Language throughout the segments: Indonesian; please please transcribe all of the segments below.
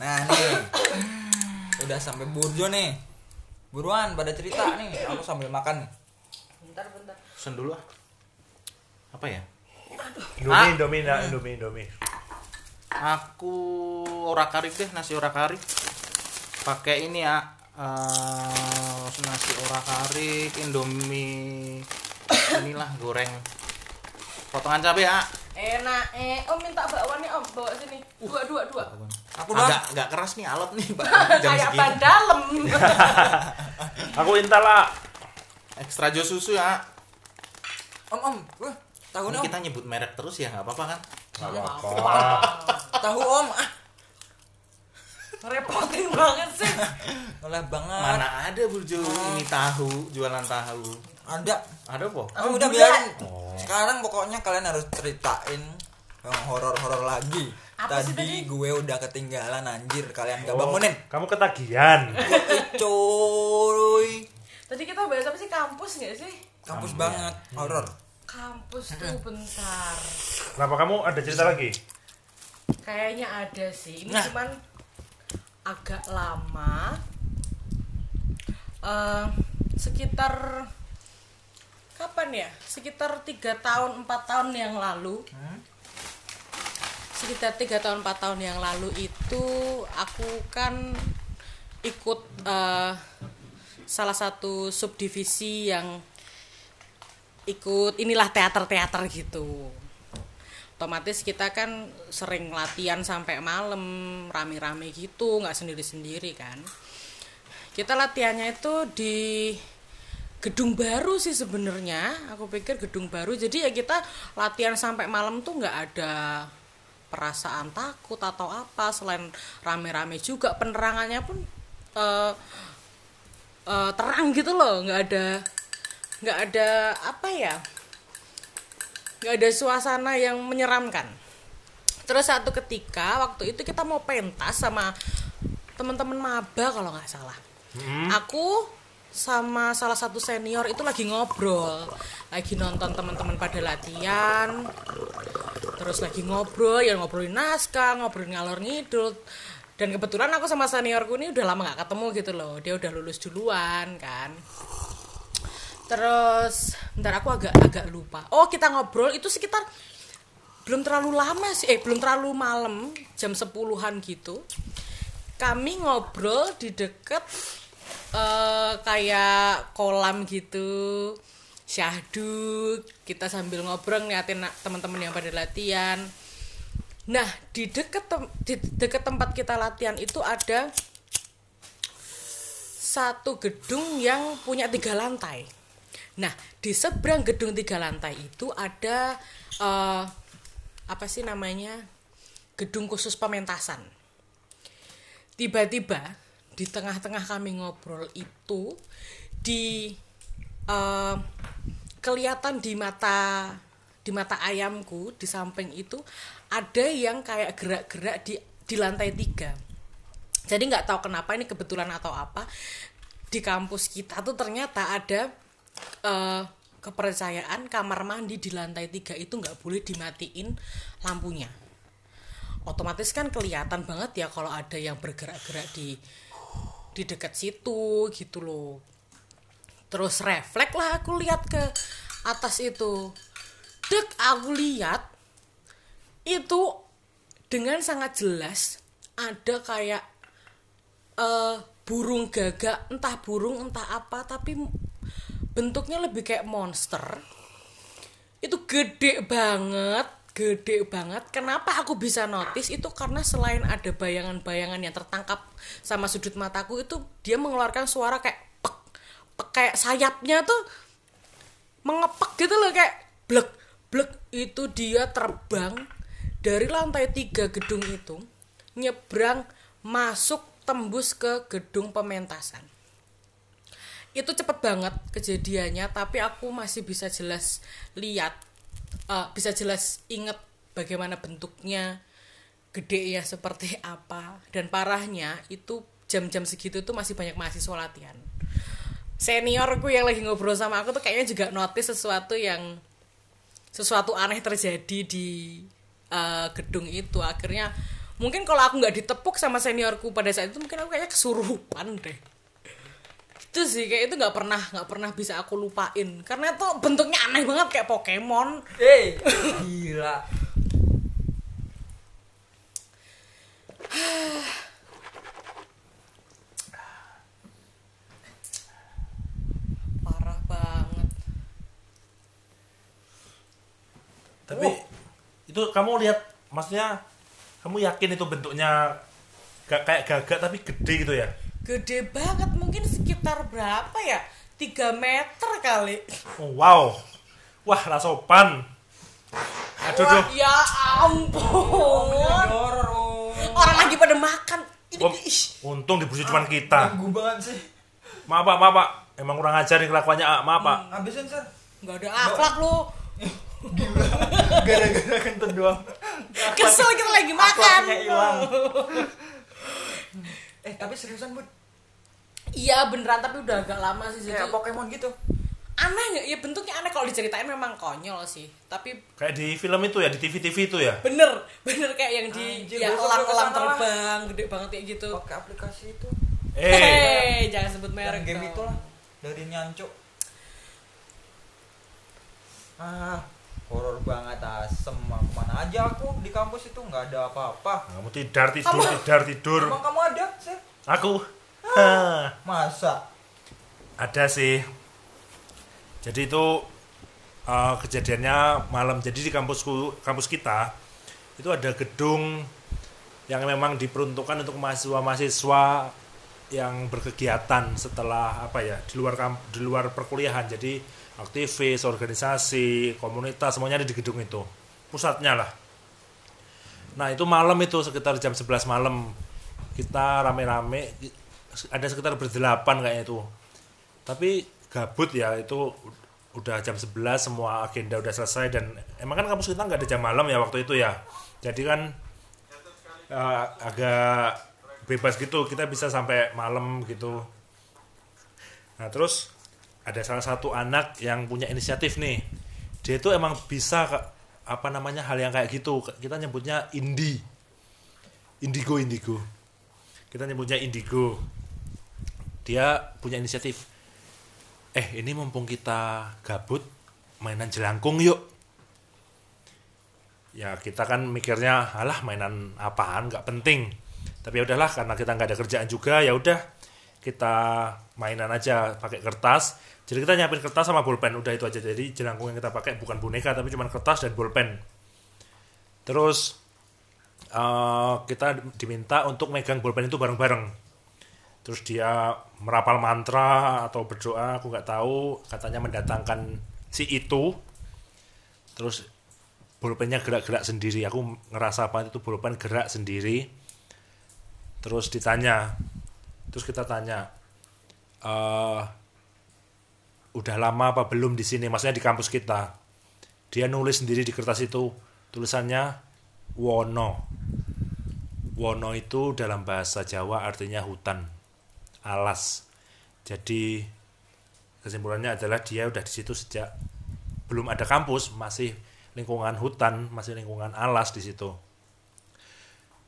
Nah nih, udah sampai burjo nih. Buruan pada cerita nih, aku sambil makan. bentar bentar Pesen dulu ah. Apa ya? Indomie, Ah. Indomie, nah, Indomie, Indomie. Aku ora kari deh, nasi ora kari. Pakai ini ya. eh, nasi ora kari, Indomie. Inilah goreng. Potongan cabai ya. enak eh om minta bakwan nih om bawa sini dua dua dua Aku doang. Agak agak keras nih alot nih, Pak. Jam kayak segini. ban dalam Aku intal lah. Ekstra jos susu ya. Om om, wah, tahu Ini nih om. kita nyebut merek terus ya, nggak apa-apa kan? Gak apa-apa. Tahu om, ah, repotin banget sih noleh banget. Mana ada Burjo ini tahu, jualan tahu. Ada. Ada po? Kamu udah biarin. Sekarang pokoknya kalian harus ceritain yang horor-horor lagi. Apa sih tadi, tadi? gue udah ketinggalan anjir, kalian gak Oh, bangunin. Kamu ketagihan. Cuy. tadi kita bahas apa sih kampus nggak sih Kampus banget, horor. kampus tuh bentar Kenapa kamu ada cerita lagi? kayaknya ada sih ini Nah. cuman agak lama Eh, sekitar kapan ya sekitar tiga tahun empat tahun yang lalu sekitar tiga tahun empat tahun yang lalu itu aku kan ikut eh, salah satu subdivisi yang ikut inilah teater-teater gitu. Otomatis kita kan sering latihan sampai malam rame-rame gitu nggak sendiri-sendiri kan. Kita latihannya itu di gedung baru sih sebenarnya. Aku pikir gedung baru. Jadi ya kita latihan sampai malam tuh nggak ada perasaan takut atau apa selain rame-rame juga penerangannya pun eh, eh, terang gitu loh. Nggak ada nggak ada apa ya? Nggak ada suasana yang menyeramkan. Terus satu ketika waktu itu kita mau pentas sama teman-teman maba kalau nggak salah. Aku sama salah satu senior itu lagi ngobrol lagi nonton teman-teman pada latihan terus lagi ngobrol ya ngobrolin naskah ngobrolin ngalor ngidul. Dan kebetulan aku sama seniorku ini udah lama gak ketemu gitu loh. Dia udah lulus duluan kan. Terus bentar aku agak agak lupa. Oh kita ngobrol itu sekitar belum terlalu lama sih. Eh belum terlalu malam jam sepuluhan gitu. Kami ngobrol di deket eh, kayak kolam gitu syahdu kita sambil ngobrol ngeliatin teman-teman yang pada latihan. Nah di deket tem- di deket tempat kita latihan itu ada satu gedung yang punya tiga lantai. Nah di seberang gedung tiga lantai itu ada eh, apa sih namanya gedung khusus pementasan. Tiba-tiba di tengah-tengah kami ngobrol itu di eh, kelihatan di mata di mata ayamku di samping itu ada yang kayak gerak-gerak di di lantai tiga. Jadi nggak tahu kenapa ini kebetulan atau apa di kampus kita tuh ternyata ada eh, kepercayaan kamar mandi di lantai tiga itu nggak boleh dimatiin lampunya. Otomatis kan kelihatan banget ya kalau ada yang bergerak-gerak di di dekat situ gitu loh terus refleks lah aku lihat ke atas itu. Dek aku lihat itu dengan sangat jelas ada kayak eh, burung gagak entah burung entah apa tapi bentuknya lebih kayak monster. Itu gede banget gede banget. Kenapa aku bisa notice? Itu karena selain ada bayangan-bayangan yang tertangkap sama sudut mataku itu dia mengeluarkan suara kayak kayak sayapnya tuh mengepek gitu loh kayak blek blek itu dia terbang dari lantai tiga gedung itu nyebrang masuk tembus ke gedung pementasan. Itu cepet banget kejadiannya tapi aku masih bisa jelas lihat eh, bisa jelas inget bagaimana bentuknya gede ya seperti apa. Dan parahnya itu jam-jam segitu tuh masih banyak mahasiswa latihan seniorku yang lagi ngobrol sama aku tuh kayaknya juga notice sesuatu yang sesuatu aneh terjadi di eh, gedung itu. Akhirnya mungkin kalau aku nggak ditepuk sama seniorku pada saat itu mungkin aku kayaknya kesurupan deh. Itu sih kayak itu nggak pernah nggak pernah bisa aku lupain. Karena itu bentuknya aneh banget kayak Pokemon. Eh, gila. parah banget Tapi itu kamu lihat maksudnya kamu yakin itu bentuknya gak kayak gagak tapi gede gitu ya? gede banget mungkin sekitar berapa ya 3 meter kali Oh, wow. Wah, lah sopan. Aduh, Wah, duh. ya ampun oh. orang lagi pada makan ini Wah, ih, untung dibujuk cuma kita. Ganggu banget sih. Maaf, Pak, maaf, Pak. Emang kurang ajar nih kelakuannya, ah. maaf, Pak. Habisin, Sir. nggak ada akhlak lu Gara-gara kentut doang. kesel kita lagi makan hilang. Eh, tapi seriusan, Bud. iya beneran tapi udah agak lama sih jadi Kayak Pokemon gitu. aneh nggak ya bentuknya aneh kalau diceritain memang konyol sih tapi Kayak di film itu ya, di TV-TV itu ya. bener bener kayak yang di Anjir, ya elang-elang lah. terbang gede banget kayak gitu Pakai aplikasi itu. Eh, jangan sebut merek game itu lah. Dari Nyanco. Ah, horor banget asem. Aku mana aja aku di kampus itu nggak ada apa-apa. kamu tidar, tidur, tidar, tidur. Emang kamu ada, Sir? Aku. Hah. Masa? Ada sih. Jadi itu uh, kejadiannya malam. Jadi di kampusku, kampus kita itu ada gedung yang memang diperuntukkan untuk mahasiswa-mahasiswa yang berkegiatan setelah apa ya di luar kamp, di luar perkuliahan. Jadi aktivis, organisasi, komunitas semuanya ada di gedung itu. Pusatnya lah. Nah, itu malam itu sekitar jam 11 malam. Kita rame-rame ada sekitar berdelapan kayaknya itu. Tapi gabut ya itu udah jam 11 semua agenda udah selesai. Dan emang kan kampus kita nggak ada jam malam ya waktu itu ya. Jadi kan eh, agak bebas gitu. Kita bisa sampai malam gitu. Nah terus ada salah satu anak yang punya inisiatif nih. Dia itu emang bisa apa namanya hal yang kayak gitu. Kita nyebutnya indie indigo indigo. Kita nyebutnya indigo. Dia punya inisiatif. Eh ini mumpung kita gabut mainan jelangkung yuk. Ya kita kan mikirnya alah mainan apaan? Nggak penting. Tapi ya udahlah karena kita nggak ada kerjaan juga ya udah kita mainan aja pakai kertas jadi kita nyiapin kertas sama bolpen. Udah itu aja. Jadi jelangkung yang kita pakai bukan boneka tapi cuma kertas dan bolpen. Terus eh, kita diminta untuk megang bolpen itu bareng-bareng. Terus dia merapal mantra atau berdoa aku nggak tahu. Katanya mendatangkan si itu. Terus bolpennya gerak-gerak sendiri. Aku ngerasa apa itu bolpen gerak sendiri. Terus ditanya. Terus kita tanya eh udah lama apa belum di sini? Maksudnya di kampus kita. Dia nulis sendiri di kertas itu. Tulisannya wono. Wono itu dalam bahasa Jawa artinya hutan alas. Jadi kesimpulannya adalah dia udah di situ sejak belum ada kampus masih lingkungan hutan masih lingkungan alas di situ.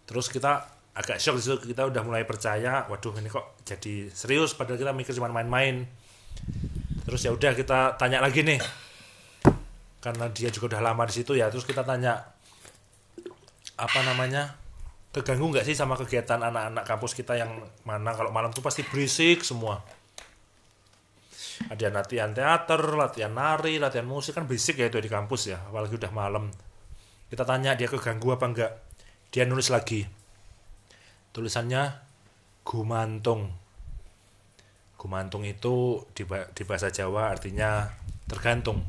Terus kita agak shock di situ kita udah mulai percaya waduh ini kok jadi serius? Padahal kita mikir cuma main-main terus ya udah kita tanya lagi nih. Karena dia juga udah lama di situ ya terus kita tanya apa namanya keganggu nggak sih sama kegiatan anak-anak kampus kita yang mana? Kalau malam tuh pasti berisik semua. Ada latihan teater, latihan nari, latihan musik kan berisik ya itu di kampus ya apalagi udah malam. Kita tanya dia keganggu apa enggak dia nulis lagi. Tulisannya gumantung gumantung itu di, di bahasa Jawa artinya tergantung.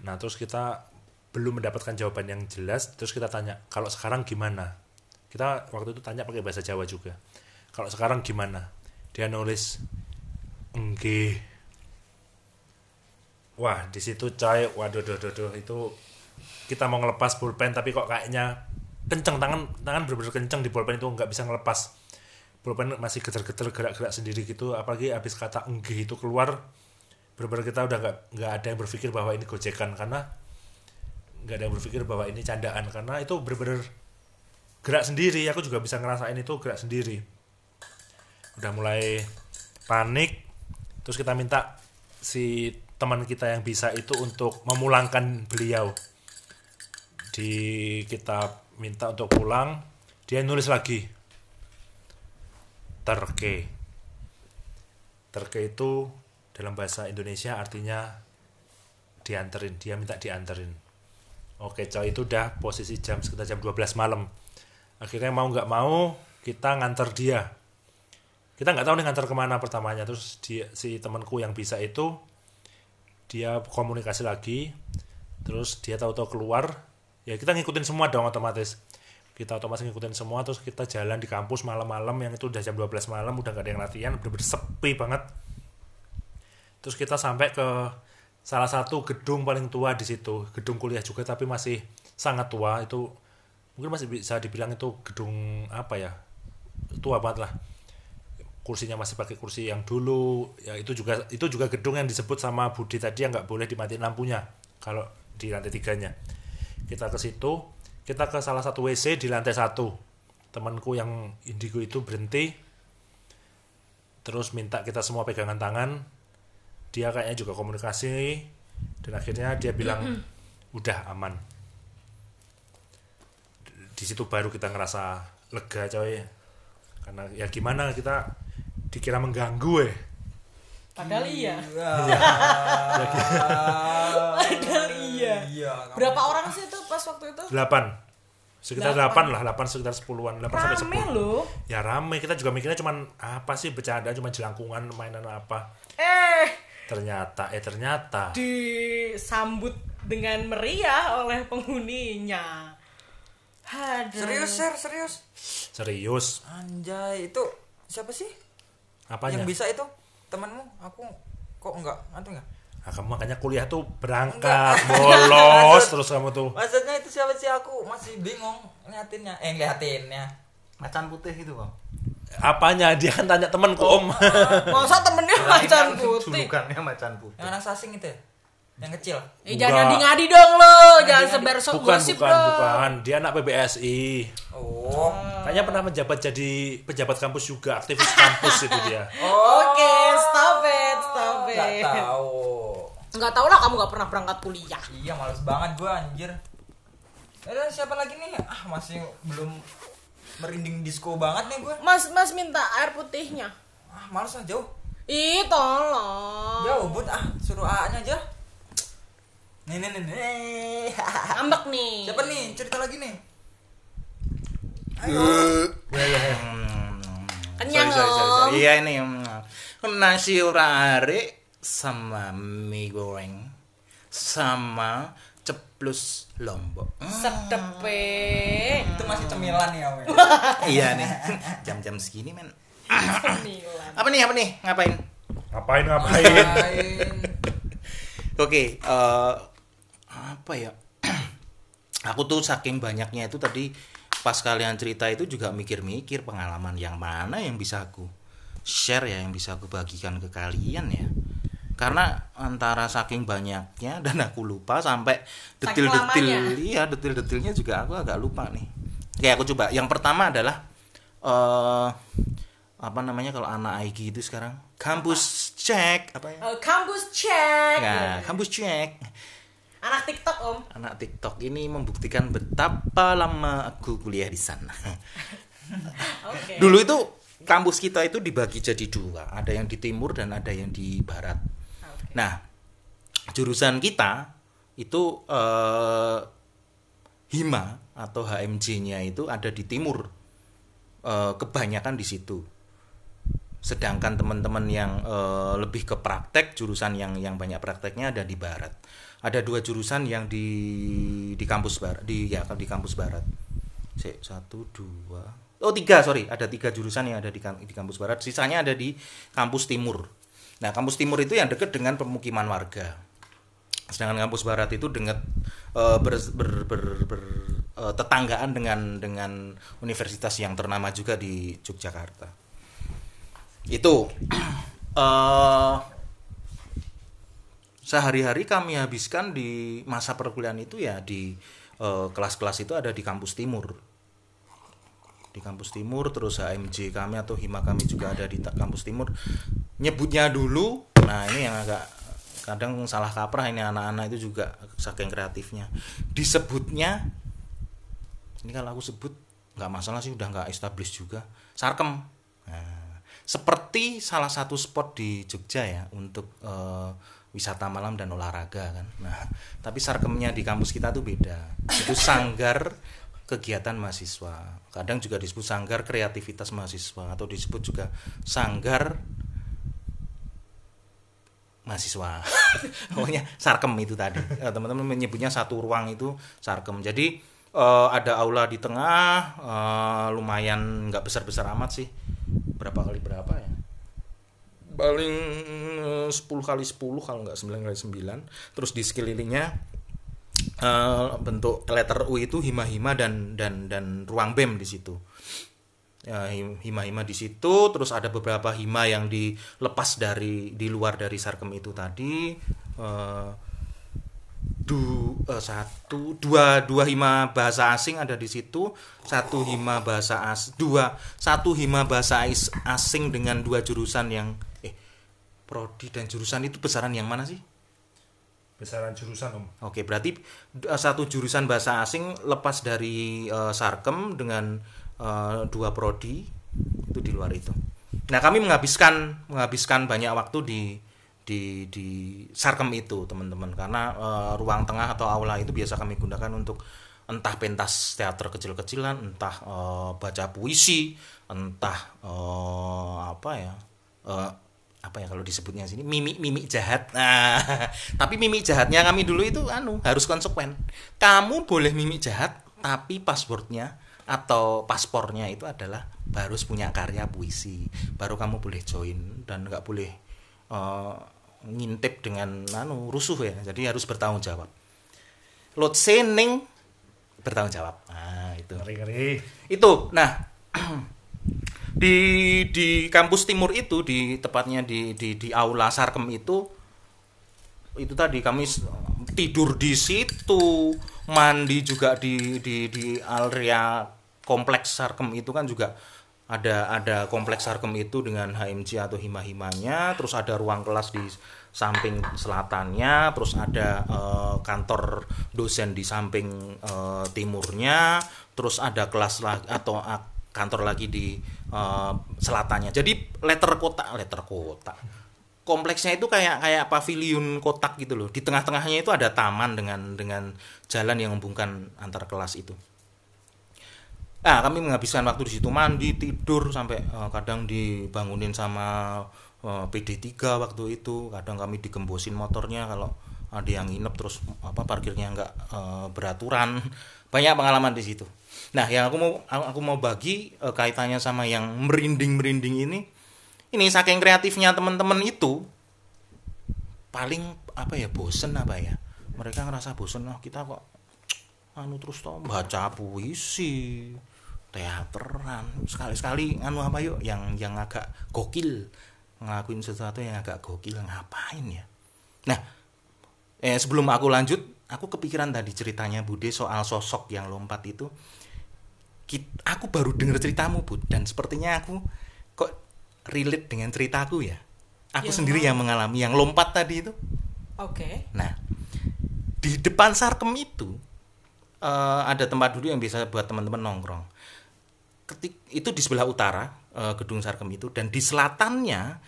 Nah terus kita belum mendapatkan jawaban yang jelas terus kita tanya kalau sekarang gimana? Kita waktu itu tanya pakai bahasa Jawa juga. Kalau sekarang gimana? Dia nulis enggih wah di situ coy waduh duh, duh, duh, itu kita mau ngelepas pulpen tapi kok kayaknya kenceng tangan tangan bener-bener kenceng di pulpen itu nggak bisa ngelepas pulpen masih geter-geter gerak-gerak sendiri gitu apalagi habis kata enggih itu keluar bener-bener kita udah nggak nggak ada yang berpikir bahwa ini gojekan karena nggak ada yang berpikir bahwa ini candaan karena itu bener-bener gerak sendiri. Aku juga bisa ngerasain itu gerak sendiri. Udah mulai panik terus kita minta si teman kita yang bisa itu untuk memulangkan beliau. Di kita minta untuk pulang dia nulis lagi terke. Terke itu dalam bahasa Indonesia artinya dianterin dia minta dianterin. Oke coy itu udah posisi jam sekitar jam 12 malam. Akhirnya mau nggak mau kita nganter dia. Kita nggak tahu nih nganter ke mana pertamanya. Terus dia, si temanku yang bisa itu dia komunikasi lagi. Terus dia tahu-tahu keluar. Ya kita ngikutin semua dong otomatis kita otomatis ngikutin semua terus kita jalan di kampus malam-malam yang itu udah jam 12 malam udah gak ada yang latihan bener-bener sepi banget. Terus kita sampai ke salah satu gedung paling tua di situ gedung kuliah juga tapi masih sangat tua. Itu mungkin masih bisa dibilang itu gedung apa ya tua banget lah. Kursinya masih pakai kursi yang dulu. Ya itu juga itu juga gedung yang disebut sama Budi tadi yang nggak boleh dimatiin lampunya kalau di lantai tiganya. Kita ke situ kita ke salah satu WC di lantai satu. Temanku yang indigo itu berhenti. Terus minta kita semua pegangan tangan. Dia kayaknya juga komunikasi. Dan akhirnya dia bilang udah aman. Di situ baru kita ngerasa lega coy. Karena ya gimana kita dikira mengganggu eh Padahal iya. Iya. Padahal iya. Iya. Berapa orang sih itu pas waktu itu? 8 sekitar Delapan. 8 lah 8 sekitar 10-an 8 sampai 10 Rame loh. ya rame kita juga mikirnya cuman apa sih bercanda cuma jelangkungan mainan apa Eh, ternyata eh ternyata disambut dengan meriah oleh penghuninya. Aduh. Serius, Sir, serius. serius Anjay, itu siapa sih? apanya Yang bisa itu? Temanmu? Aku kok enggak? Ngerti enggak? Nah, kamu makanya kuliah tuh berangkat bolos terus kamu tuh Maksudnya itu siapa sih aku masih bingung ngeliatinnya. Eh, ngeliatinnya. Macan putih itu bang. apanya dia kan tanya temanku om Masa temennya macan putih? Julukannya macan putih. Yang anak sasing itu ya? Yang kecil. Eh, jangan Enggak. ngadi-ngadi dong lo, jangan sebar sok bukan gosip bukan dong. bukan dia anak PBSI Oh. kayaknya pernah menjabat jadi pejabat kampus juga aktivis kampus itu dia Oke, stop it. Enggak tahu. Nggak tahu lah kamu nggak pernah berangkat kuliah. Iya, males banget gua anjir. Ada siapa lagi nih? Ah, masih belum merinding disco banget nih gua. Mas, mas minta air putihnya. Ah, males ah jauh. Ih, tolong. Jauh, Bud. Ah, suruh A-nya aja. Nih, nih, nih. nih. Ngambek nih. Siapa nih? Cerita lagi nih. Kenyang sorry, sorry, sorry, Om. sorry. Iya ini mm, nasi urare sama mie goreng sama ceplus lombok. Mm, Sedepe. Itu masih cemilan ya, men. iya nih jam-jam segini men. Cemilan. Apa nih apa nih ngapain? ngapain ngapain Ngapain? Oke, eh, apa ya? Aku tuh saking banyaknya itu tadi pas kalian cerita itu juga mikir-mikir pengalaman yang mana yang bisa aku share ya, yang bisa aku bagikan ke kalian ya. Karena antara saking banyaknya dan aku lupa sampai detil-detil, iya detil-detilnya juga aku agak lupa nih. Oke, aku coba. Yang pertama adalah eh apa namanya kalau anak IG itu sekarang kampus cek apa ya? Eh, kampus cek. Nah, kampus cek. Anak TikTok om. Anak TikTok ini membuktikan betapa lama aku kuliah di sana. Oke. Dulu itu kampus kita itu dibagi jadi dua, ada yang di timur dan ada yang di barat. Nah, jurusan kita itu eh, Hima atau HMJ-nya itu ada di timur. Eh, kebanyakan di situ. Sedangkan teman-teman yang eh, lebih ke praktek, jurusan yang yang banyak prakteknya ada di barat. Ada dua jurusan yang di di kampus barat, di ya di kampus barat. Satu dua oh tiga sorry ada tiga jurusan yang ada di, di kampus barat sisanya ada di kampus timur nah kampus timur itu yang dekat dengan pemukiman warga. Sedangkan kampus barat itu dengan eh, ber, ber, ber, ber- eh, tetanggaan dengan dengan universitas yang ternama juga di Yogyakarta. Itu eh sehari-hari kami habiskan di masa perkuliahan itu ya di eh, kelas-kelas itu ada di kampus timur di kampus timur terus HMJ kami atau hima kami juga ada di kampus timur. Nyebutnya dulu nah ini yang agak kadang salah kaprah ini anak-anak itu juga saking kreatifnya. Disebutnya ini kalau aku sebut nggak masalah sih udah nggak established juga sarkem. Nah, seperti salah satu spot di Jogja ya untuk eh, wisata malam dan olahraga kan. Nah tapi sarkemnya di kampus kita tuh beda. Itu sanggar kegiatan mahasiswa. Kadang juga disebut sanggar kreativitas mahasiswa atau disebut juga sanggar mahasiswa. Pokoknya sarkem itu tadi. Eh, teman-teman menyebutnya satu ruang itu sarkem. Jadi eh, ada aula di tengah eh, lumayan nggak besar-besar amat sih. Berapa kali berapa ya? Paling eh, 10 kali 10 kalau nggak 9 kali 9 terus di sekelilingnya eh, bentuk letter U itu hima-hima dan dan dan ruang BEM di situ. Ya, him- hima-hima di situ terus ada beberapa hima yang dilepas dari di luar dari sarkem itu tadi. Eh, du, eh, satu dua dua hima bahasa asing ada di situ. Satu hima bahasa as dua satu hima bahasa asing dengan dua jurusan yang eh prodi dan jurusan itu besaran yang mana sih besaran jurusan om Oke, berarti d- satu jurusan bahasa asing lepas dari eh, Sarkem dengan eh, dua prodi itu di luar itu. Nah, kami menghabiskan menghabiskan banyak waktu di di di Sarkem itu, teman-teman, karena eh, ruang tengah atau aula itu biasa kami gunakan untuk entah pentas teater kecil-kecilan, entah eh, baca puisi, entah eh, apa ya? eh, apa ya kalau disebutnya sini? Mimik mimik jahat. Nah tapi mimik jahatnya kami dulu itu anu harus konsekuen. Kamu boleh mimik jahat tapi passwordnya atau paspornya itu adalah harus punya karya puisi baru kamu boleh join dan nggak boleh eh, ngintip dengan anu rusuh ya. Jadi harus bertanggung jawab. Lot sening bertanggung jawab. Nah itu. Ngeri ngeri. Itu. Nah di di kampus timur itu di tepatnya di di di aula Sarkem itu itu tadi kami tidur di situ mandi juga di di di area kompleks Sarkem itu kan juga ada ada kompleks Sarkem itu dengan HMJ atau hima-himanya terus ada ruang kelas di samping selatannya terus ada eh, kantor dosen di samping eh, timurnya terus ada kelas lagi atau kantor lagi di eh, selatannya jadi letter kotak letter kotak kompleksnya itu kayak kayak pavilion kotak gitu loh. Di tengah-tengahnya itu ada taman dengan dengan jalan yang menghubungkan antar kelas itu. Nah, kami menghabiskan waktu di situ mandi, tidur sampai eh, kadang dibangunin sama eh, PD3 waktu itu. Kadang kami digembosin motornya kalau ada yang nginep terus apa parkirnya nggak eh, beraturan. Banyak pengalaman di situ. Nah, yang aku mau aku mau bagi eh, kaitannya sama yang merinding-merinding ini ini saking kreatifnya teman-teman itu paling apa ya bosen apa ya mereka ngerasa bosen oh kita kok anu terus toh baca puisi teateran sekali-sekali anu apa yuk yang yang agak gokil ngelakuin sesuatu yang agak gokil ngapain ya nah eh sebelum aku lanjut aku kepikiran tadi ceritanya Bude soal sosok yang lompat itu aku baru dengar ceritamu Bud dan sepertinya aku kok relate dengan ceritaku ya aku Yang sendiri yang mengalami yang lompat tadi itu Oke. Nah, di depan Sarkem itu eh, ada tempat duduk yang bisa buat teman-teman nongkrong. Ketik itu di sebelah utara eh, gedung Sarkem itu dan di selatannya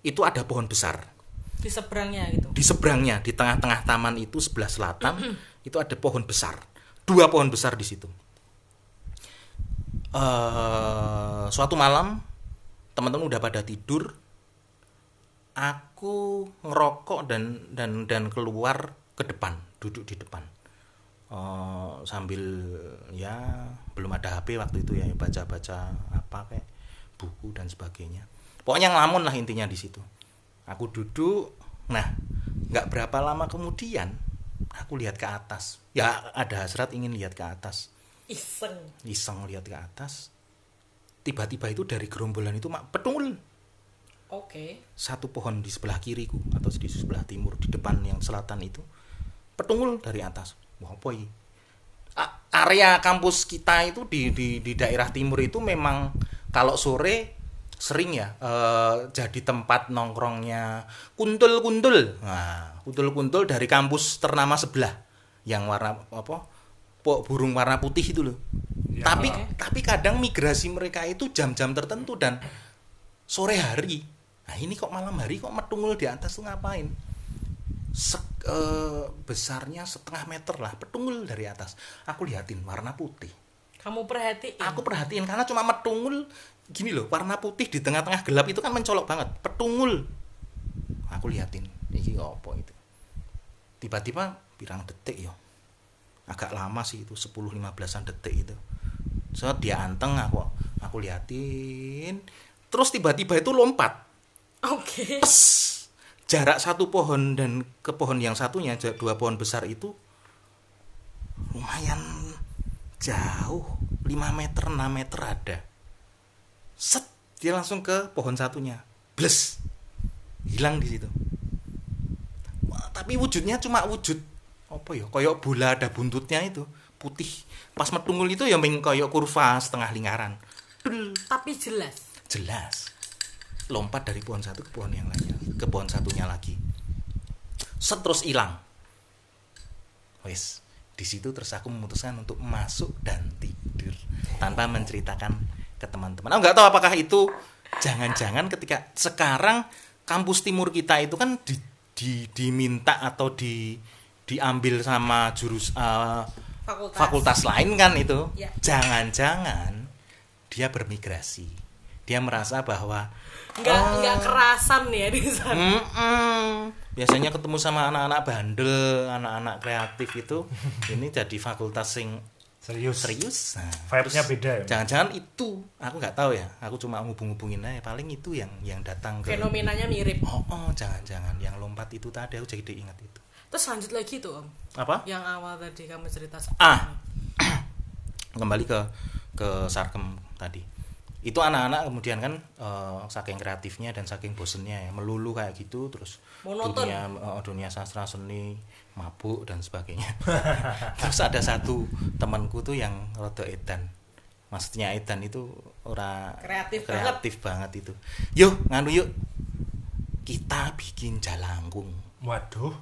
itu ada pohon besar. Di seberangnya gitu. Di seberangnya di tengah-tengah taman itu sebelah selatan itu ada pohon besar. Dua pohon besar di situ. Eh, suatu malam teman-teman udah pada tidur aku ngerokok dan dan dan keluar ke depan duduk di depan Eh, sambil ya belum ada HP waktu itu ya baca-baca apa kayak buku dan sebagainya pokoknya ngelamun lah intinya di situ aku duduk nah nggak berapa lama kemudian aku lihat ke atas ya ada hasrat ingin lihat ke atas Iseng. iseng lihat ke atas tiba-tiba itu dari gerombolan itu mak petung Oke. satu pohon di sebelah kiriku atau di sebelah timur di depan yang selatan itu petungul dari atas wah apa ini? A- area kampus kita itu di di di daerah timur itu memang kalau sore sering ya eh, jadi tempat nongkrongnya kuntul-kuntul. Nah, kuntul-kuntul dari kampus ternama sebelah yang warna apa? po- burung warna putih itu loh. Ya. Tapi tapi kadang migrasi mereka itu jam-jam tertentu dan sore hari. Nah, ini kok malam hari kok metungul di atas tuh ngapain? Sek- eh, besarnya setengah meter lah petungul dari atas. Aku liatin warna putih. Kamu perhatiin. Aku perhatiin karena cuma metungul gini loh, warna putih di tengah-tengah gelap itu kan mencolok banget. Petungul. Aku liatin, ini apa itu. Tiba-tiba pirang detik yo. Agak lama sih itu 10 15-an detik itu. So dia anteng aku aku liatin. Terus tiba-tiba itu lompat. Oke. Pes. Jarak satu pohon dan ke pohon yang satunya dua pohon besar itu lumayan jauh 5 meter 6 meter ada set dia langsung ke pohon satunya. Bles. Hilang di situ. Wah, tapi wujudnya cuma wujud. Apa ya? Koyok bola ada buntutnya itu. Putih. Pas metungul itu ya meng koyok kurva setengah lingkaran. Tapi jelas. jelas. Lompat dari pohon satu ke pohon yang lainnya. Ke pohon satunya lagi. Set terus hilang. Wes di situ terus aku memutuskan untuk masuk dan tidur. Tanpa menceritakan ke teman-teman aku nggak tahu apakah itu jangan-jangan ketika sekarang kampus timur kita itu kan di, di- diminta atau di diambil sama jurus eh, Fakultas. fakultas lain kan itu Ya. jangan-jangan dia bermigrasi dia merasa bahwa Enggak Oh. enggak kerasan ya di sana. Mm-mm. biasanya ketemu sama anak-anak bandel anak-anak kreatif itu ini jadi fakultas sing Serius. serius nah, Vibe-nya beda ya. jangan-jangan itu aku nggak tahu ya aku cuma ngubung-ngubungin aja paling itu yang yang datang ke Fenomenanya mirip. oh, oh jangan-jangan yang lompat itu tadi aku jadi ingat itu Terus lanjut lagi tuh, Om. apa Yang awal tadi kamu cerita. Ah. kembali ke ke sarkem tadi itu anak-anak kemudian kan eh, saking kreatifnya dan saking bosennya ya melulu kayak gitu terus Monoton. dunia eh, dunia sastra seni mabuk dan sebagainya terus ada satu temanku tuh yang rada edan maksudnya edan itu ora Kreatif kreatif banget. itu yuk nganu yuk kita bikin jalangkung Waduh.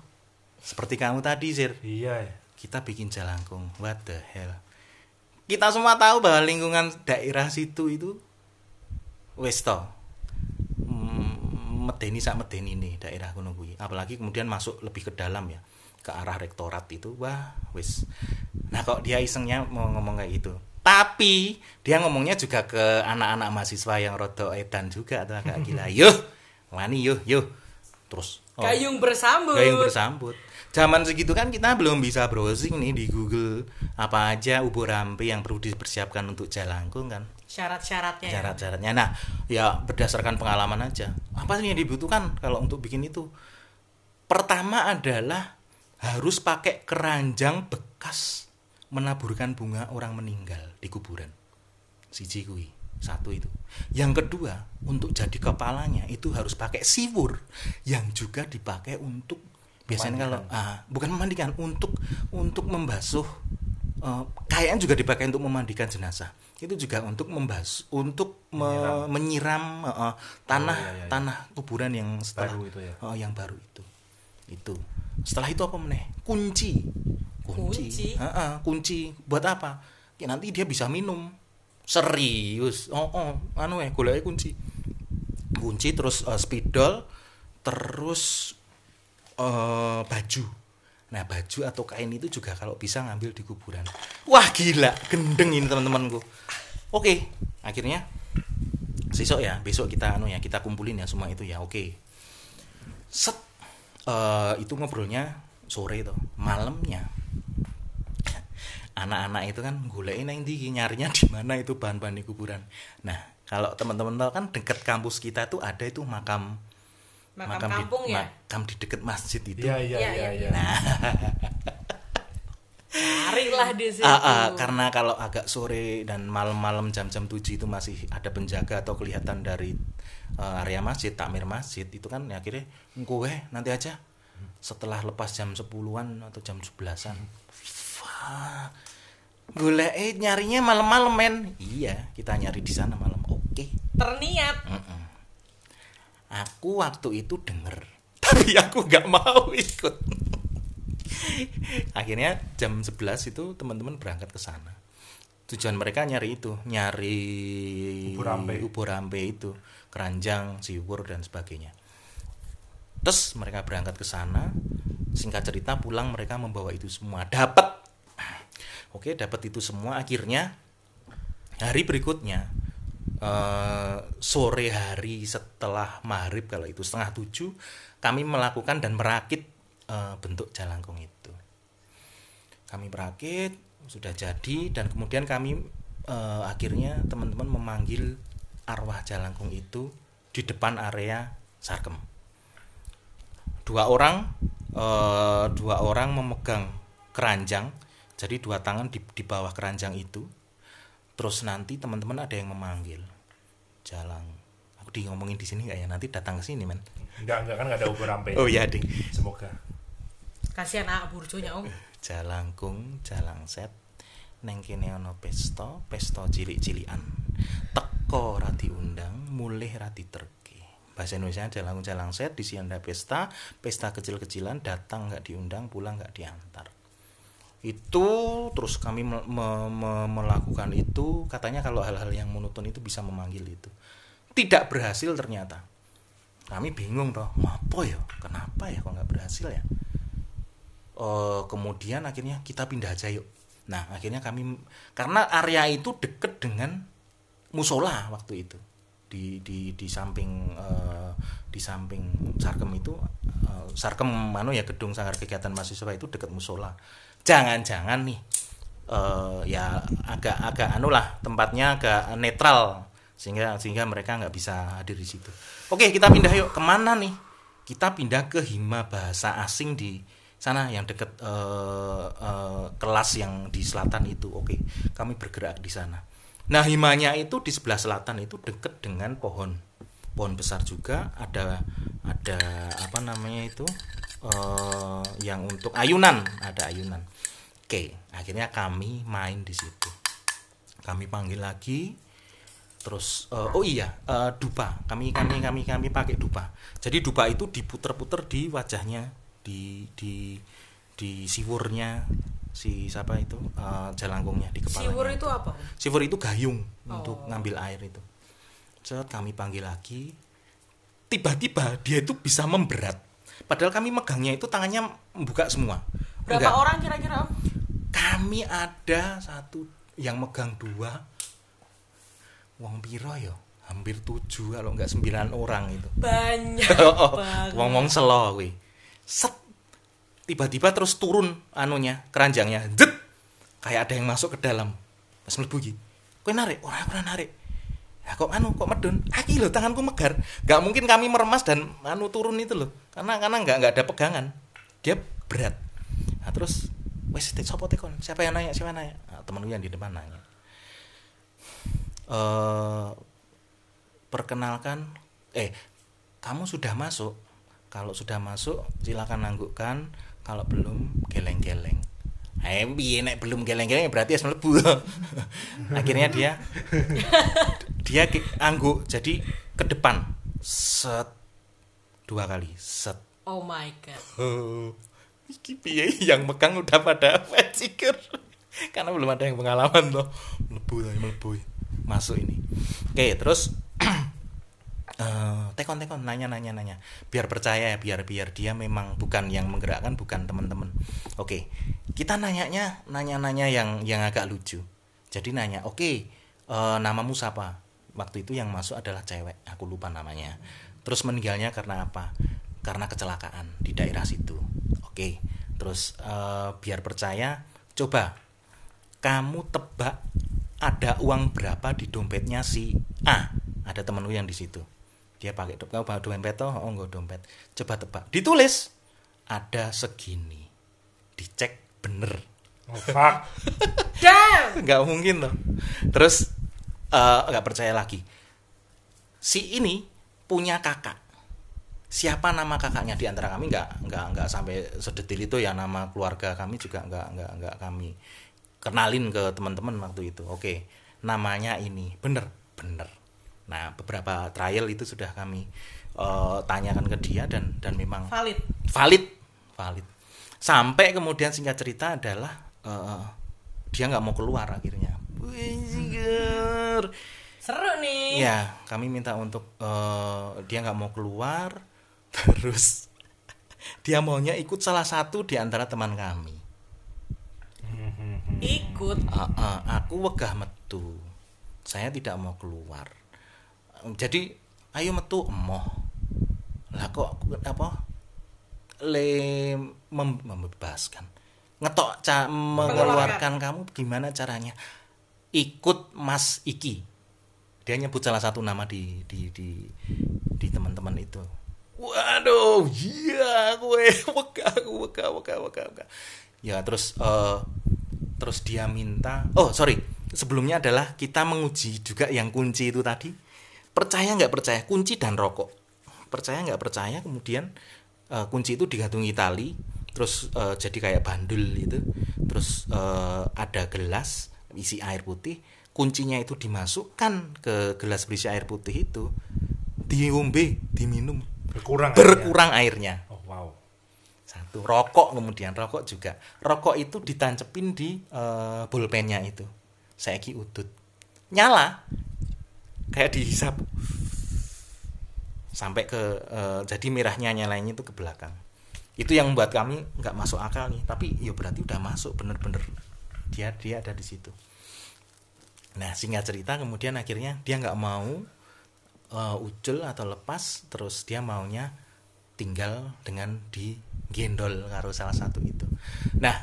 seperti kamu tadi Sir Iya ya. kita bikin jalangkung what the hell kita semua tahu bahwa lingkungan daerah situ itu wes to. Mm, medeni sak medeni nih daerah gunung kuwi. Apalagi kemudian masuk lebih ke dalam ya ke arah rektorat itu. Wah wes nah kok dia isengnya mau ngomong kayak gitu? Tapi dia ngomongnya juga ke anak-anak mahasiswa yang rodo edan juga atau agak gila yuh wani yuh yuh. Terus oh, Gayung bersambut. Gayung bersambut. Zaman segitu kan kita belum bisa browsing nih di Google. Apa aja ubur rampe yang perlu dipersiapkan untuk jalangkung kan. Syarat-syaratnya. ya. Syarat-syaratnya. Nah, ya berdasarkan pengalaman aja. Apa sih yang dibutuhkan kalau untuk bikin itu? Pertama adalah harus pakai keranjang bekas menaburkan bunga orang meninggal di kuburan. Siji kuwi. Satu itu. Yang kedua, untuk jadi kepalanya itu harus pakai siwur yang juga dipakai untuk biasanya kalau ah, bukan memandikan untuk untuk membasuh eh, kayaknya juga dipakai untuk memandikan jenazah. Itu juga untuk membasuh untuk me- menyiram eh, tanah Oh, iya, iya, iya. tanah kuburan yang setelah Baru itu ya. Oh, yang baru itu. Itu. Setelah itu apa meneh? Kunci. Kunci? Heeh, kunci. Buat apa? Ya nanti dia bisa minum. Serius. Oh, oh, anu ya, kunci. Kunci terus eh, spidol, terus eh, baju. Nah, baju atau kain itu juga kalau bisa ngambil di kuburan. Wah, gila, gendeng ini teman-temanku. Oke, akhirnya besok ya, besok kita anu ya, kita kumpulin ya semua itu ya. Oke. Set eh, itu ngobrolnya sore itu, malamnya anak-anak itu kan golek nang ndi nyarinya di mana itu bahan-bahan di kuburan. Nah, kalau teman-teman tahu kan dekat kampus kita tuh ada itu makam Makam di, kampung ya? makam di dekat masjid itu. Iya iya Iya, iya iya, iya. iya. Carilah di situ. Ah, ah, karena kalau agak sore dan malam-malam jam-jam 7 itu masih ada penjaga atau kelihatan dari eh, area masjid, takmir masjid itu kan ya akhirnya gue nanti aja setelah lepas jam 10-an atau jam 11-an. Wah, golek eh nyarinya malam-malam men iya kita nyari di sana malam oke Terniat. Mm-mm. Aku waktu itu denger tapi aku nggak mau ikut. Akhirnya jam 11 itu teman-teman berangkat ke sana. Tujuan mereka nyari itu nyari Ubur ampe. ubur ampe itu keranjang siwur dan sebagainya. Terus mereka berangkat ke sana singkat cerita pulang mereka membawa itu semua. Dapat. Oke dapat itu semua. Akhirnya hari berikutnya eh, sore hari setelah maghrib kalau itu setengah tujuh kami melakukan dan merakit eh, bentuk jalangkung itu. Kami merakit sudah jadi dan kemudian kami eh, akhirnya teman-teman memanggil arwah jalangkung itu di depan area sarkem. Dua orang eh, dua orang memegang keranjang jadi dua tangan di, di bawah keranjang itu terus nanti teman-teman ada yang memanggil. Jalang. Aku di ngomongin di sini nggak ya? Nanti datang ke sini men. Enggak, enggak kan enggak ada ubur ampe. oh iya ding. Semoga. Kasihan anak burjonya om. jalangkung jalangset neng kene ana pesta pesta cilik-cilikan. Teko ra diundang mulih ra diterke. Bahasa Indonesia jalangkung jalangset di sini ada pesta. Pesta kecil-kecilan datang nggak diundang pulang nggak diantar itu terus kami me- me- me- melakukan itu katanya kalau hal-hal yang monoton itu bisa memanggil itu. Tidak berhasil ternyata. Kami bingung toh apa ya? Kenapa ya kok nggak berhasil ya? Eh, kemudian akhirnya kita pindah aja yuk. Nah akhirnya kami karena area itu deket dengan musola waktu itu. Di di di samping eh, di samping sarkem itu eh, sarkem mano ya gedung sanggar kegiatan mahasiswa itu deket musola jangan-jangan nih eh, ya agak agak anu lah tempatnya agak netral sehingga sehingga mereka nggak bisa hadir di situ. Oke kita pindah yuk. Ke mana nih? Kita pindah ke hima bahasa asing di sana yang deket eh, eh, kelas yang di selatan itu. Oke kami bergerak di sana. Nah himanya itu di sebelah selatan itu deket dengan pohon. Pohon besar juga. Ada ada apa namanya itu eh, yang untuk ayunan ada ayunan oke akhirnya kami main di situ kami panggil lagi terus eh, oh iya eh, dupa kami kami kami kami pakai dupa jadi dupa itu diputer-puter di wajahnya di di di siwurnya si siapa itu eh, jalangkungnya di kepalanya Siwur itu apa? Siwur itu gayung Oh. untuk ngambil air itu. Set kami panggil lagi. Tiba-tiba dia itu bisa memberat. Padahal kami megangnya itu tangannya membuka semua. Berapa Enggak. orang kira-kira? Kami ada satu yang megang dua. Wong piro ya? Hampir tujuh kalau enggak sembilan orang itu. Banyak Oh, banget. Wong-wong selo kuwi. Set. Tiba-tiba terus turun anunya, keranjangnya. Jet. Kayak ada yang masuk ke dalam. Pas mlebu iki. Kowe narik, ora ora narik. Ya kok anu kok medun? Aki lho tanganku megar. Gak mungkin kami meremas dan anu turun itu loh. Karena karena nggak nggak ada pegangan. Dia berat. Nah, terus wes tekon? Siapa yang nanya? Siapa yang nanya? Nah, temanku yang di depan nanya. Eh perkenalkan eh kamu sudah masuk kalau sudah masuk silakan nanggukkan kalau belum geleng-geleng eh piye nek belum geleng-geleng berarti es mlebu akhirnya dia dia angguk jadi ke depan set dua kali. Set. Oh my god. oh iki piye? Yang megang udah pada fejikir karena belum ada yang pengalaman tuh mlebu lah mlebu. Masuk ini. Oke terus eh, tekon tekon nanya nanya nanya. Biar percaya ya biar biar dia memang bukan yang menggerakkan bukan teman-teman. Oke kita nanyanya nanya nanya yang yang agak lucu. Jadi nanya oke eh, namamu siapa? Waktu itu yang masuk adalah cewek. Aku lupa namanya terus meninggalnya karena apa? Karena kecelakaan di daerah situ. Oke terus eh, biar percaya coba kamu tebak ada uang berapa di dompetnya si A? Ada temenku yang di situ. Dia pakai dompet kamu bawa dompet toh? Oh enggak dompet. Coba tebak. Ditulis ada segini. Dicek bener. Oh, fuck. Damn. nggak mungkin loh terus eh, nggak percaya lagi. Si ini punya kakak. Siapa nama kakaknya di antara kami? Nggak nggak nggak sampai sedetil itu ya. Nama keluarga kami juga nggak nggak nggak kami kenalin ke teman-teman waktu itu. Oke namanya ini. Bener bener. Nah beberapa trial itu sudah kami eh, tanyakan ke dia dan dan memang valid. Valid. Valid. Sampai kemudian singkat cerita adalah eh, dia nggak mau keluar akhirnya. Seru nih. Ya kami minta untuk eh, dia nggak mau keluar terus dia maunya ikut salah satu di antara teman kami. Ikut? Ah, ah, aku wegah metu. Saya tidak mau keluar. Jadi ayo metu emoh. Lah kok apa? Le mem- membebaskan. Ngetok ca mengeluarkan. kamu gimana caranya? Ikut Mas Iki dia nyebut salah satu nama di di di di teman-teman itu. Waduh iya gue. Wegah wegah wegah wegah wegah ya terus eh, terus dia minta oh sorry. Sebelumnya adalah kita menguji juga yang kunci itu tadi. Percaya nggak percaya? Kunci dan rokok. Percaya nggak percaya? Kemudian eh, kunci itu digantungi tali terus eh, jadi kayak bandul itu terus eh, ada gelas isi air putih kuncinya itu dimasukkan ke gelas berisi air putih itu diombe diminum. Berkurang berkurang airnya. Airnya. oh wow. Satu rokok kemudian rokok juga. Rokok itu ditancepin di eh, bolpennya itu. Saya ki udut. Nyala. Kayak dihisap. Sampai ke eh, jadi merahnya nyalanya itu ke belakang. Itu yang membuat kami nggak masuk akal nih. Tapi ya berarti udah masuk bener-bener. Dia dia ada di situ nah singkat cerita kemudian akhirnya dia nggak mau eh, ucul atau lepas terus dia maunya tinggal dengan digendol karo salah satu itu. Nah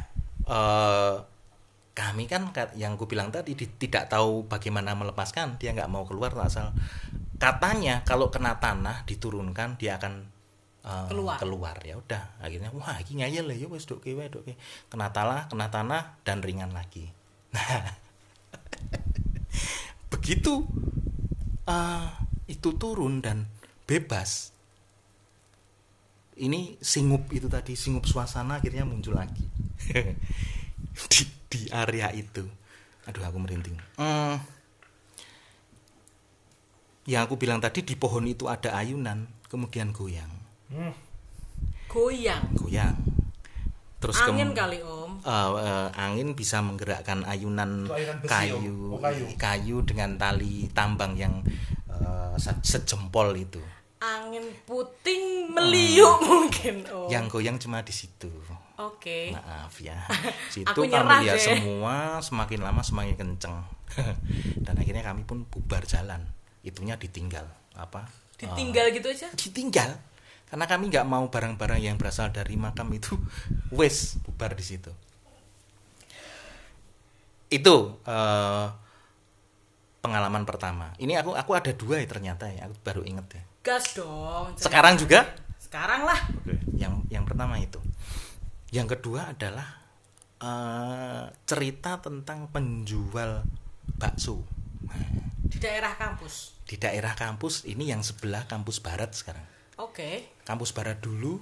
eh, kami kan ka- yang ku bilang tadi di- tidak tahu bagaimana melepaskan dia nggak mau keluar asal. Katanya kalau kena tanah diturunkan dia akan eh, Keluar. keluar. Ya udah akhirnya wah ini ngayal ya wes dok kewe dok kena tanah kena tanah dan ringan lagi. Nah begitu eh, itu turun dan bebas. Ini singup itu tadi singup suasana akhirnya muncul lagi. Di di area itu. Aduh aku merinding. Hmm. yang aku bilang tadi di pohon itu ada ayunan kemudian goyang. Hmm, goyang. Goyang terus angin kem- kali om Eh, eh, angin bisa menggerakkan ayunan, besi, kayu, Om. Oh, kayu. kayu dengan tali tambang yang se- sejempol itu. angin puting meliuk mungkin om Yang goyang cuma di situ. oke Maaf ya. Situ kami lihat deh. semua semakin lama semakin kenceng. Dan akhirnya kami pun bubar jalan. Itunya ditinggal. Apa? ditinggal gitu aja Ditinggal. Karena kami nggak mau barang-barang yang berasal dari makam itu wes bubar di situ. Itu eh, pengalaman pertama. Ini aku aku ada dua ya ternyata ya. Aku baru inget ya. gas dong Sekarang juga sekarang lah yang yang pertama itu yang kedua adalah eh, cerita tentang penjual bakso di daerah kampus di daerah kampus ini yang sebelah kampus barat sekarang oke. Kampus barat dulu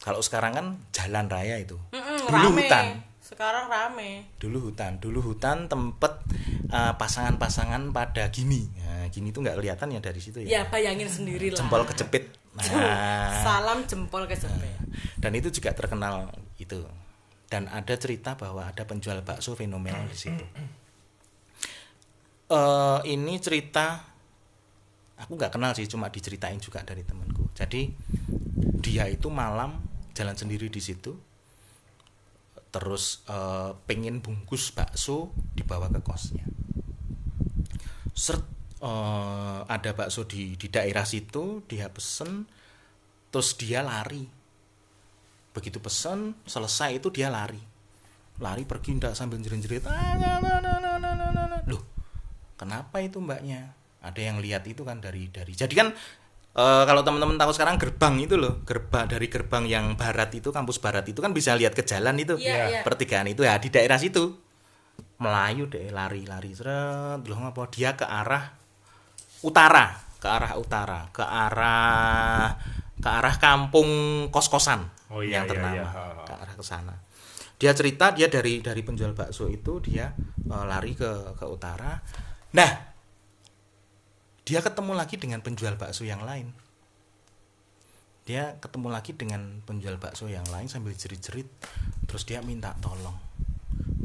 kalau sekarang kan jalan raya itu. Mm-mm, dulu rame. hutan. Sekarang rame. Dulu hutan. Dulu hutan tempat eh, pasangan-pasangan pada gini. Nah, gini tuh nggak kelihatan ya dari situ ya? Ya bayangin sendiri lah. Jempol kejepit. Nah. Salam jempol ke dan itu juga terkenal itu. Dan ada cerita bahwa ada penjual bakso fenomenal di situ. Eh ini cerita aku nggak kenal sih cuma diceritain juga dari temanku. Jadi dia itu malam jalan sendiri di situ terus e, pengen bungkus bakso dibawa ke kosnya. Sert, e, eh, ada bakso di di daerah situ dia pesen terus dia lari. Begitu pesen selesai itu dia lari. Lari pergi ndak sambil jerit-jerit. Ah, nah, nah, nah, Loh kenapa itu mbaknya? Ada yang lihat itu kan dari dari jadi kan eh, kalau teman-teman tahu sekarang gerbang itu loh gerbang dari gerbang yang barat itu kampus barat itu kan bisa lihat ke jalan itu. Iya, iya. pertigaan itu. Ya di daerah situ. Melayu deh lari-lari seret loh ngapa dia ke arah utara ke arah utara ke arah ke arah kampung kos-kosan Oh, iya, yang iya, ternama. iya. Ha. ke arah ke sana. Dia cerita dia dari dari penjual bakso itu dia eh, lari ke ke utara. Nah dia ketemu lagi dengan penjual bakso yang lain. Dia ketemu lagi dengan penjual bakso yang lain sambil jerit-jerit terus dia minta tolong.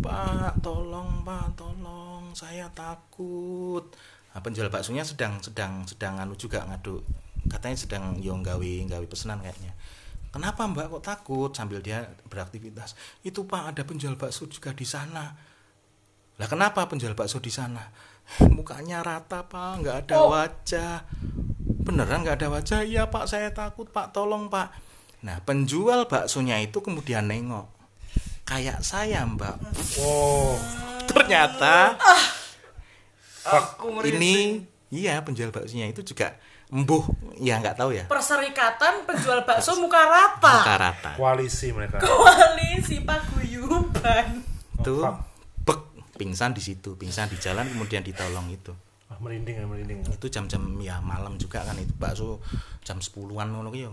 Pak tolong Pak tolong saya takut. Nah, penjual baksonya sedang sedang sedang anu juga ngaduk. Katanya sedang yo gawe gawe pesanan kayaknya. Kenapa Mbak kok takut? Sambil dia beraktivitas. Itu Pak ada penjual bakso juga di sana. Lah kenapa penjual bakso di sana mukanya rata Pak. Nggak ada wajah. Beneran nggak ada wajah? Iya Pak. Saya takut Pak. Tolong Pak. Nah penjual baksonya itu kemudian nengok. Kayak saya Mbak. Oh, ternyata Aku ini iya penjual baksonya itu juga embuh. Ya nggak tahu ya. Perserikatan penjual bakso muka rata. muka rata. Koalisi mereka. Koalisi paguyuban. itu Fuck. bek pingsan di situ pingsan di jalan kemudian ditolong itu Ah, merinding ya merinding. itu jam-jam ya malam juga kan itu bakso jam 10-an ngono ya.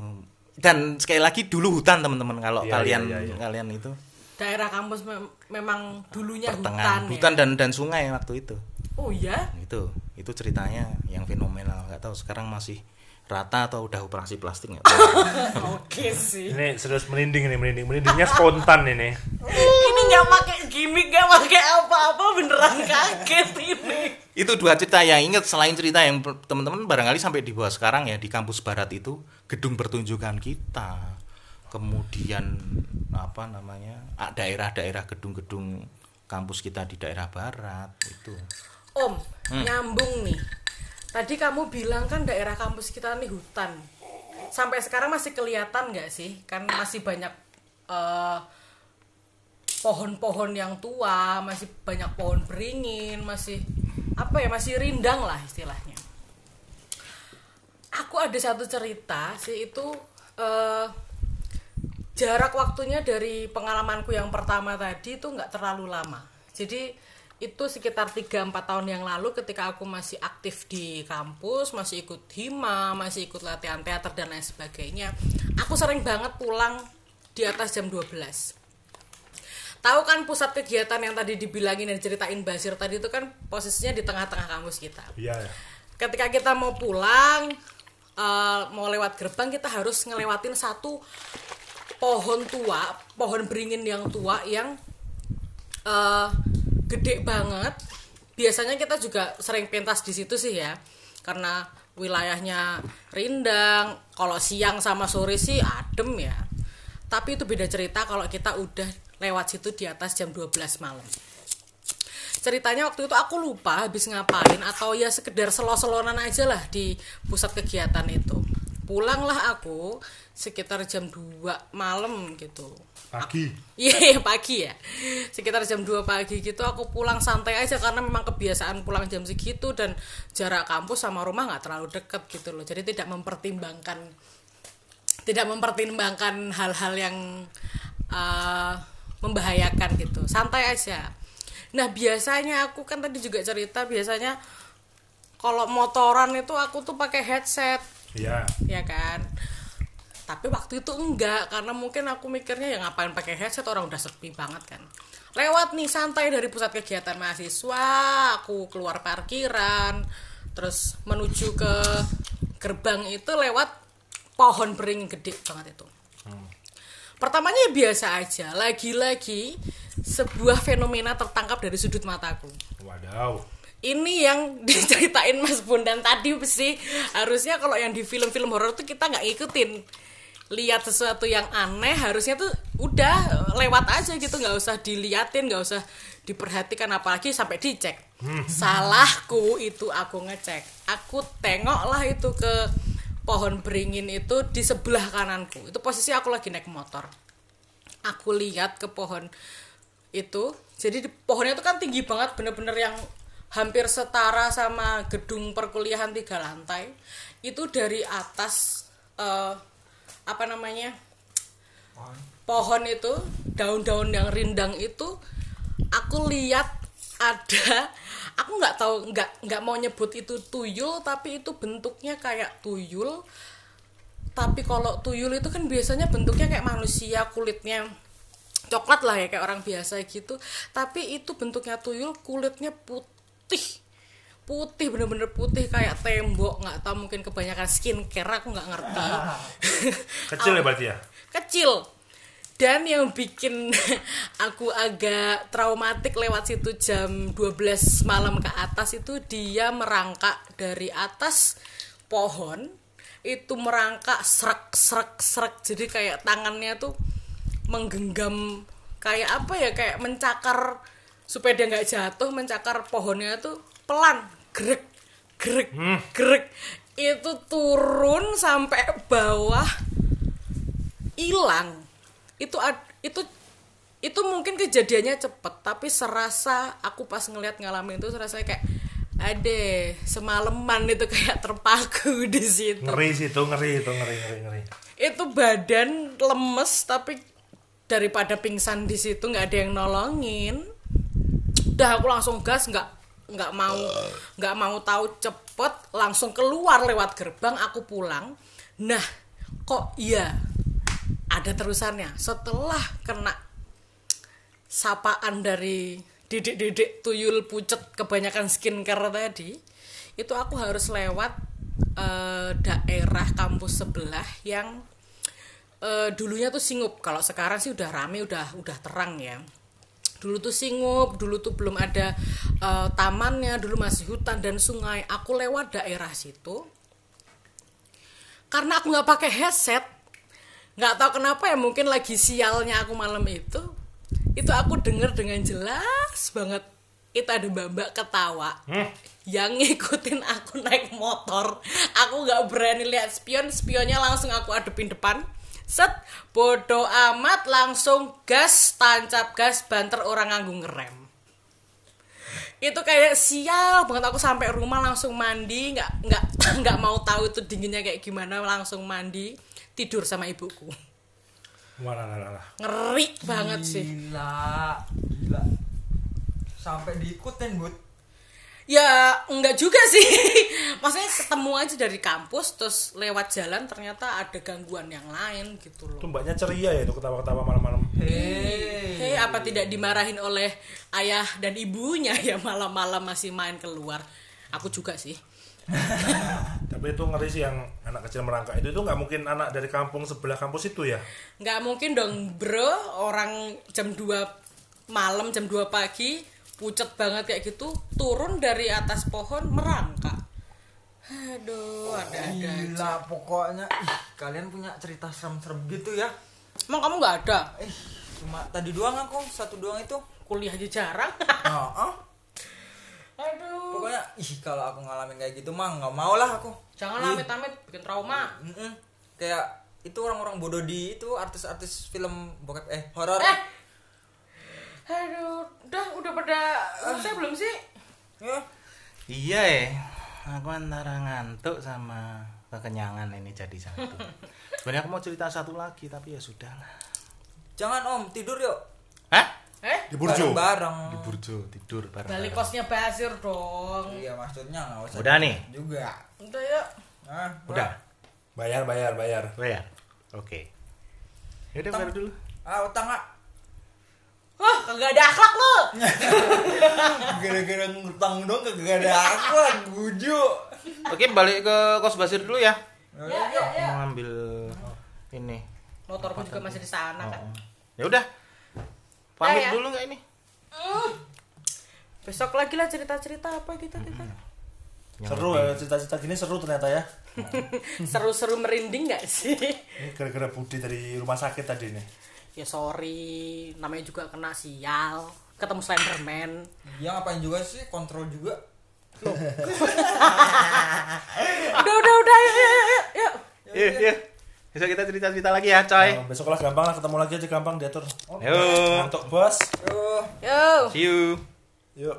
dan sekali lagi dulu hutan teman-teman kalau Iya, kalian iya, iya, iya. kalian itu Daerah kampus mem- memang dulunya pertengahan hutan, hutan, ya. dan dan sungai waktu itu Oh iya. itu itu ceritanya yang fenomenal nggak tahu sekarang masih rata atau udah operasi plastik nggak. Oke sih. Ini serius merinding ini merinding. Merindingnya spontan ini. Nggak pakai gimmick, nggak pakai apa-apa, beneran kaget ini. itu dua cerita yang inget selain cerita yang teman-teman barangkali sampai di bawah sekarang ya di kampus barat itu gedung pertunjukan kita kemudian apa namanya ah, daerah-daerah gedung-gedung kampus kita di daerah barat itu Om, nyambung nih. Tadi kamu bilang kan daerah kampus kita nih hutan. Sampai sekarang masih kelihatan nggak sih? Kan masih banyak eh, pohon-pohon yang tua, masih banyak pohon beringin, masih apa ya, masih rindang lah istilahnya. Aku ada satu cerita sih itu eh, jarak waktunya dari pengalamanku yang pertama tadi itu nggak terlalu lama. Jadi itu sekitar 3-4 tahun yang lalu ketika aku masih aktif di kampus, masih ikut hima, masih ikut latihan teater dan lain sebagainya. Aku sering banget pulang di atas jam 12. Tahu kan pusat kegiatan yang tadi dibilangin dan ceritain Basir tadi itu kan posisinya di tengah-tengah kampus kita Iya. ya. ketika kita mau pulang eh, mau lewat gerbang kita harus ngelewatin satu pohon tua pohon beringin yang tua yang eh, gede banget biasanya kita juga sering pentas di situ sih ya karena wilayahnya rindang kalau siang sama sore sih adem ya tapi itu beda cerita kalau kita udah lewat situ di atas jam 12 malam. Ceritanya waktu itu aku lupa habis ngapain atau ya sekedar selo-selonan aja lah di pusat kegiatan itu. Pulanglah aku sekitar jam 2 malam gitu. Pagi. Iya iya, pagi ya. Sekitar jam 2 pagi gitu Aku pulang santai aja Karena memang kebiasaan pulang jam segitu Dan jarak kampus sama rumah nggak terlalu deket gitu loh. Jadi tidak mempertimbangkan Tidak mempertimbangkan hal-hal yang eh, Membahayakan gitu. Santai aja. Nah biasanya aku kan tadi juga cerita Biasanya kalau motoran itu aku tuh pakai headset. Iya. ya kan? Tapi waktu itu enggak karena mungkin aku mikirnya ya ngapain pakai headset? Orang udah sepi banget kan. Lewat nih santai dari pusat kegiatan mahasiswa aku keluar parkiran terus menuju ke gerbang itu lewat pohon beringin gede banget itu pertamanya ya biasa aja. Lagi-lagi sebuah fenomena tertangkap dari sudut mataku. Wadaw. ini yang diceritain Mas Bondan tadi sih. Harusnya kalau yang di film-film horor tuh kita nggak ikutin lihat sesuatu yang aneh harusnya tuh udah lewat aja gitu. Nggak usah diliatin nggak usah diperhatikan apalagi sampai dicek. Salahku itu aku ngecek. Aku tengok lah itu ke pohon beringin itu di sebelah kananku. Itu posisi aku lagi naik motor. Aku lihat ke pohon itu. Jadi di pohonnya itu kan tinggi banget bener-bener yang hampir setara sama gedung perkuliahan tiga lantai. Itu dari atas eh, apa namanya pohon itu daun-daun yang rindang itu aku lihat ada aku nggak tahu nggak nggak mau nyebut itu tuyul tapi itu bentuknya kayak tuyul. Tapi kalau tuyul itu kan biasanya bentuknya kayak manusia kulitnya coklat lah ya kayak orang biasa gitu. Tapi itu bentuknya tuyul kulitnya putih. Putih bener-bener putih kayak tembok. Nggak tahu mungkin kebanyakan skincare aku nggak ngerti. Kecil ya berarti ya? kecil dan yang bikin aku agak traumatik lewat situ jam 12 malam ke atas itu dia merangkak dari atas pohon itu merangkak serak serak serak jadi kayak tangannya tuh menggenggam kayak apa ya kayak mencakar supaya dia nggak jatuh mencakar pohonnya tuh pelan grek grek grek. Itu turun sampai bawah hilang itu itu itu mungkin kejadiannya cepet tapi serasa aku pas ngeliat ngalamin itu serasa kayak ade semalaman itu kayak terpaku di situ. Ngeri sih itu, ngeri itu, ngeri, ngeri, ngeri. itu badan lemes tapi daripada pingsan di situ nggak ada yang nolongin. Udah aku langsung gas nggak nggak mau nggak mau tahu cepet langsung keluar lewat gerbang aku pulang. Nah kok iya ada terusannya. Setelah kena sapaan dari didik-didik tuyul pucet kebanyakan skincare tadi itu aku harus lewat eh, daerah kampus sebelah yang eh, dulunya tuh singup. Kalau sekarang sih udah rame udah udah terang ya. Dulu tuh singup dulu tuh belum ada eh, tamannya dulu masih hutan dan sungai. Aku lewat daerah situ karena aku nggak pakai headset nggak tahu kenapa ya mungkin lagi sialnya aku malam itu itu aku denger dengan jelas banget itu ada mbak-mbak ketawa yang ngikutin aku naik motor. Aku nggak berani lihat spion spionnya langsung aku adepin depan. Set bodoh amat langsung gas tancap gas banter orang nganggung ngerem. Itu kayak sial banget aku sampai rumah langsung mandi nggak nggak nggak mau tahu itu dinginnya kayak gimana langsung mandi tidur sama ibuku lah. ngeri banget sih Gila, gila. Sampai diikutin, Bud. ya enggak juga sih maksudnya ketemu aja dari kampus terus lewat jalan ternyata ada gangguan yang lain gitu Itu loh mbaknya ceria ya itu ketawa-ketawa malam-malam. Hei. Hei, apa tidak dimarahin oleh ayah dan ibunya ya malam-malam masih main keluar aku juga sih Tapi itu ngeri sih yang anak kecil merangkak itu itu nggak mungkin anak dari kampung sebelah kampus itu ya. nggak mungkin dong bro orang jam 2 malam jam 2 pagi pucet banget kayak gitu turun dari atas pohon merangkak aduh ada-ada aja. Gila, pokoknya ih, kalian punya cerita serem-serem gitu ya. emang kamu nggak ada Eh, cuma tadi doang aku, satu doang itu. kuliah aja jarang Heeh. aduh Pokoknya ih kalau aku ngalamin kayak gitu mah nggak mau lah aku. jangan Ih, amit-amit bikin trauma mm-mm. Kayak itu orang-orang bodoh di itu artis-artis film bokep eh horor. eh aduh udah udah pada selesai belum sih Ya. Iya ya. Aku antara ngantuk sama kekenyangan ini jadi satu. Sebenarnya aku mau cerita satu lagi tapi ya sudahlah. Jangan Om, tidur yuk. Hah? Eh Di Burjo. Bareng. Di Burjo tidur bareng. balik kosnya Basir dong Iya, maksudnya nggak usah. Udah nih? Juga. udah yuk Nah, Udah. Bayar, bayar, bayar. Bayar. Oke. Yaudah bayar dulu. Ah, utang ah. Hah, kagak ada akhlak lo. Gara-gara ngutang dong kagak ada aku lah, bujuk. Oke, balik ke kos Basir dulu ya. Ya, ya, ya. Mau ngambil ini. Motorku juga masih di sana kan. Ya udah. Pamit Ya, ya. dulu nggak ini? Hmm. Besok lagi lah cerita-cerita apa kita kita. Yang Seru ya, cerita-cerita gini seru ternyata ya. Seru-seru merinding nggak sih? Ini gara-gara Budi dari rumah sakit tadi nih. ya sorry, namanya juga kena sial. Ketemu Slenderman. Dia ngapain juga sih? Kontrol juga. Udah udah udah yuk yuk yuk. yuk. Iya, iya. Besok kita cerita-cerita lagi ya, coy. Nah, besok lah gampang lah ketemu lagi aja gampang diatur. Yo. Ngantuk bos. Tuh. Yuk. See you.